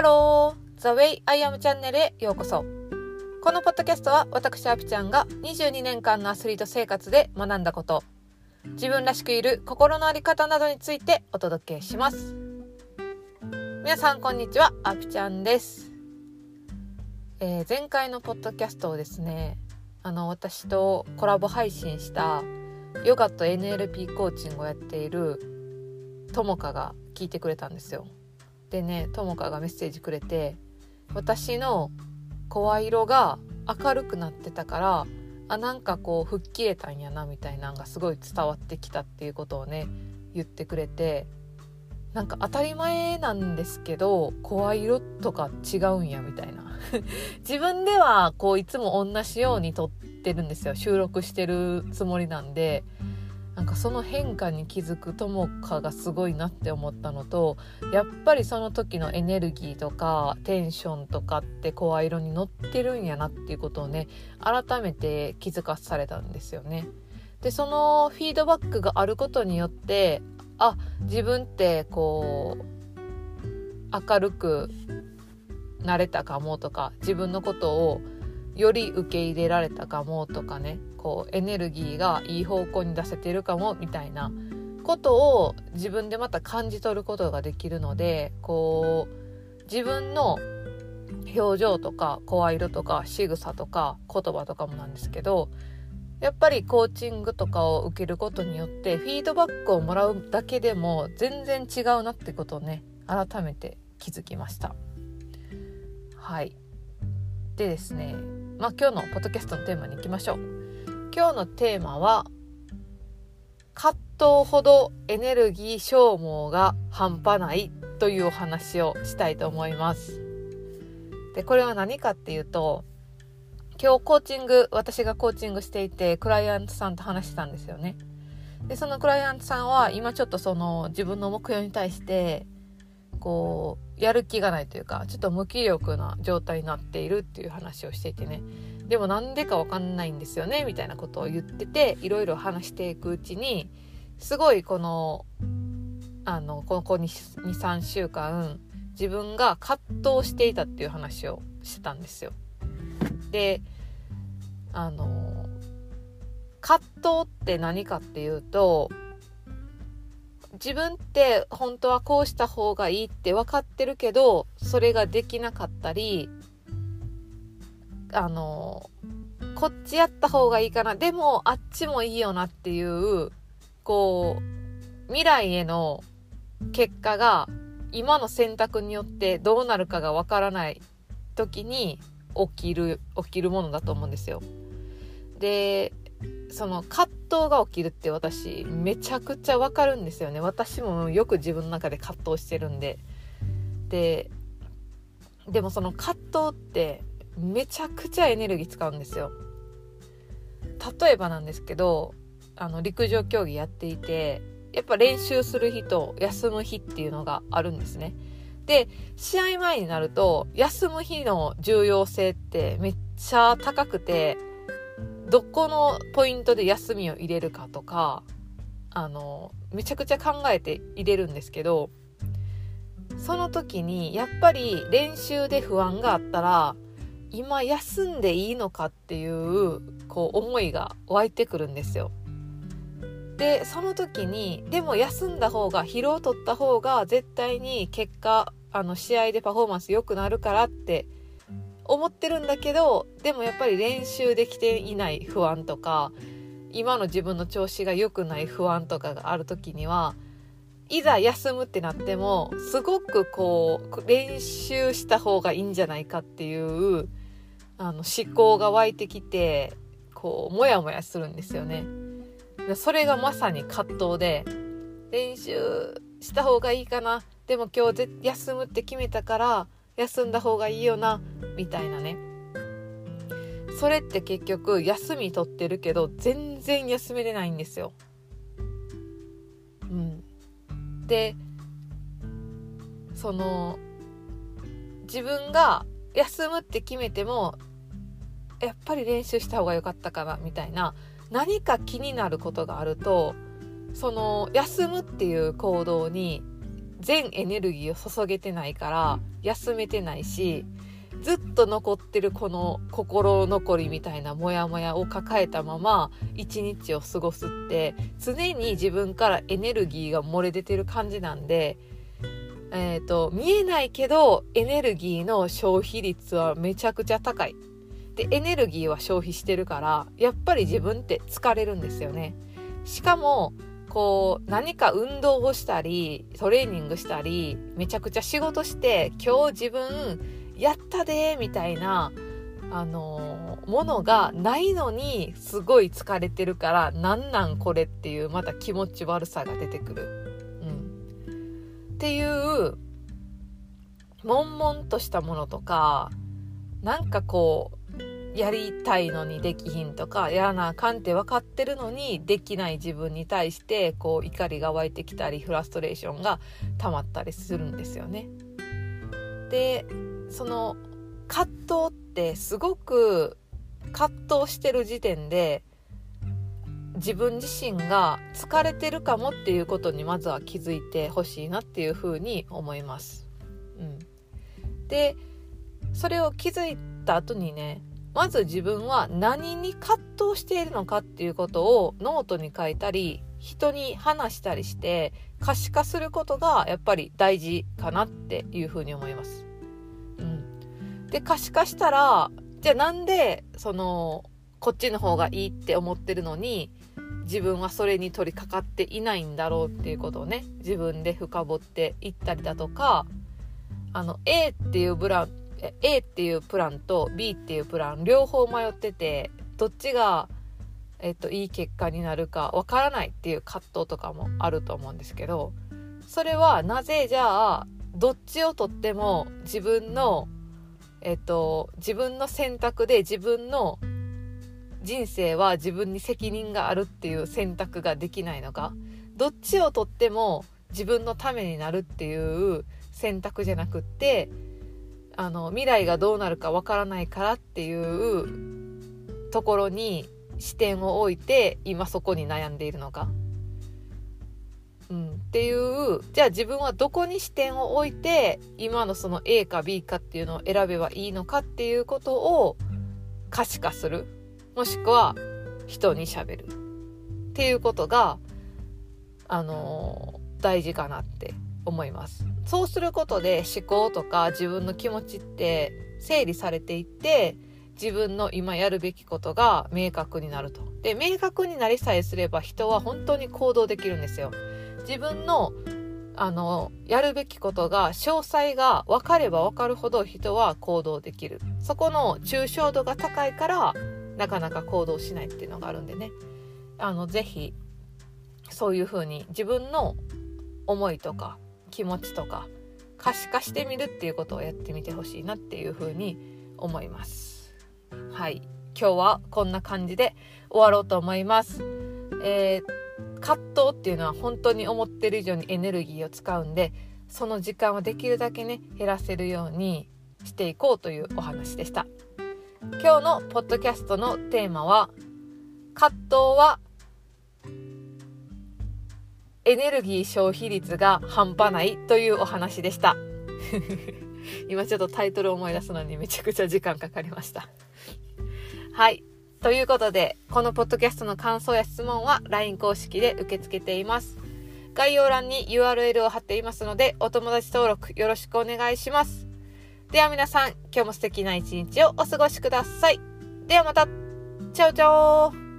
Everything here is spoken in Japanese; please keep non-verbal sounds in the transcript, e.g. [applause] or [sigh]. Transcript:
ハロー !The Way I Am チャンネルへようこそ。このポッドキャストは私アピちゃんが22年間のアスリート生活で学んだこと、自分らしくいる心のあり方などについてお届けします。皆さんこんにちは、アピちゃんです。えー、前回のポッドキャストをですね、あの私とコラボ配信したヨガと NLP コーチングをやっているともかが聞いてくれたんですよ。でねともかがメッセージくれて私の声色が明るくなってたからあなんかこう吹っ切れたんやなみたいなのがすごい伝わってきたっていうことをね言ってくれてなんか当たり前なんですけど声色とか違うんやみたいな。[laughs] 自分ではこういつも同じように撮ってるんですよ。収録してるつもりなんで。なんかその変化に気づくともかがすごいなって思ったのとやっぱりその時のエネルギーとかテンションとかって声色に乗ってるんやなっていうことをね改めて気づかされたんですよね。でそのフィードバックがあることによってあ自分ってこう明るくなれたかもとか自分のことをより受け入れられたかもとかねこうエネルギーがいい方向に出せてるかもみたいなことを自分でまた感じ取ることができるのでこう自分の表情とか声色とか仕草とか言葉とかもなんですけどやっぱりコーチングとかを受けることによってフィードバックをもらうだけでも全然違うなってことをね改めて気づきました。はいでですねまあ今日のポッドキャストのテーマに行きましょう。今日のテーマは葛藤ほどエネルギー消耗が半端ないというお話をしたいと思います。でこれは何かっていうと今日コーチング私がコーチングしていてクライアントさんと話してたんですよね。でそのクライアントさんは今ちょっとその自分の目標に対してこうやる気がないというかちょっと無気力な状態になっているっていう話をしていてねでもなんでかわかんないんですよねみたいなことを言ってていろいろ話していくうちにすごいこのあのここ23週間自分が葛藤していたっていう話をしてたんですよ。であの葛藤って何かっていうと自分って本当はこうした方がいいって分かってるけどそれができなかったりあのこっちやった方がいいかなでもあっちもいいよなっていうこう未来への結果が今の選択によってどうなるかが分からない時に起きる起きるものだと思うんですよ。でその葛藤が起きるって私めちゃくちゃわかるんですよね。私もよく自分の中で葛藤してるんで。ででもその葛藤ってめちゃくちゃエネルギー使うんですよ。例えばなんですけどあの陸上競技やっていてやっぱ練習する日と休む日っていうのがあるんですね。で試合前になると休む日の重要性ってめっちゃ高くてどこのポイントで休みを入れるかとかあのめちゃくちゃ考えて入れるんですけどその時にやっぱり練習で不安があったら今休んでいいのかっていうこう思いが湧いてくるんですよ。でその時にでも休んだ方が疲労を取った方が絶対に結果あの試合でパフォーマンス良くなるからって思ってるんだけどでもやっぱり練習できていない不安とか今の自分の調子が良くない不安とかがある時にはいざ休むってなってもすごくこう練習した方がいいんじゃないかっていうあの思考が湧いてきてこうモヤモヤするんですよね。それがまさに葛藤で練習した方がいいかなでも今日休むって決めたから休んだ方がいいよなみたいなね。それって結局休み取ってるけど全然休めれないんですよ。うん、でその自分が休むって決めてもやっぱり練習した方が良かったかなみたいな。何か気になることがあるとその休むっていう行動に全エネルギーを注げてないから休めてないしずっと残ってるこの心残りみたいなモヤモヤを抱えたまま一日を過ごすって常に自分からエネルギーが漏れ出てる感じなんで、えーと、見えないけどエネルギーの消費率はめちゃくちゃ高い。でエネルギーは消費してるからやっぱり自分って疲れるんですよね。しかもこう何か運動をしたりトレーニングしたりめちゃくちゃ仕事して今日自分やったでみたいなあのものがないのにすごい疲れてるからなんなんこれっていうまた気持ち悪さが出てくる。うん、っていう悶々としたものとかなんかこうやりたいのにできひんとかやらなあかんって分かってるのにできない自分に対してこう怒りが湧いてきたりフラストレーションが溜まったりするんですよね。でその葛藤ってすごく葛藤してる時点で自分自身が疲れてるかもっていうことにまずは気づいてほしいなっていうふうに思います。うん、でそれを気づいた後にねまず自分は何に葛藤しているのかっていうことをノートに書いたり人に話したりして可視化することがやっぱり大事かなっていうふうに思います。うんで可視化したらじゃあなんでそのこっちの方がいいって思ってるのに自分はそれに取り掛かっていないんだろうっていうことをね自分で深掘っていったりだとかあの A っていうブラン A っていうプランと B っていうプラン両方迷っててどっちが、えっと、いい結果になるかわからないっていう葛藤とかもあると思うんですけどそれはなぜじゃあどっちをとっても自分のえっと、自分の選択で自分の人生は自分に責任があるっていう選択ができないのかどっちをとっても自分のためになるっていう選択じゃなくってあの未来がどうなるかわからないからっていうところに視点を置いて今そこに悩んでいるのか。うん、っていう。じゃあ自分はどこに視点を置いて今のその A か B かっていうのを選べばいいのかっていうことを可視化する。もしくは人にしゃべる。っていうことがあの、大事かなって。思います。そうすることで思考とか自分の気持ちって整理されていって自分の今やるべきことが明確になると。で明確になりさえすれば人は本当に行動できるんですよ。自分のあのやるべきことが詳細が分かれば分かるほど人は行動できる。そこの抽象度が高いからなかなか行動しないっていうのがあるんでね。あのぜひそういうふうに自分の思いとか気持ちとか可視化してみるっていうことをやってみてほしいなっていうふうに思います。はい。今日はこんな感じで終わろうと思います。えー葛藤っていうのは本当に思ってる以上にエネルギーを使うんでその時間はできるだけね減らせるようにしていこうというお話でした。今日のポッドキャストのテーマは葛藤はエネルギー消費率が半端ないというお話でした [laughs] 今ちょっとタイトル思い出すのにめちゃくちゃ時間かかりましたはいということで、このポッドキャストの感想や質問は LINE 公式で受け付けています。概要欄に URL を貼っていますので、お友達登録よろしくお願いします。では皆さん、今日も素敵な一日をお過ごしください。ではまた、チャオチャオ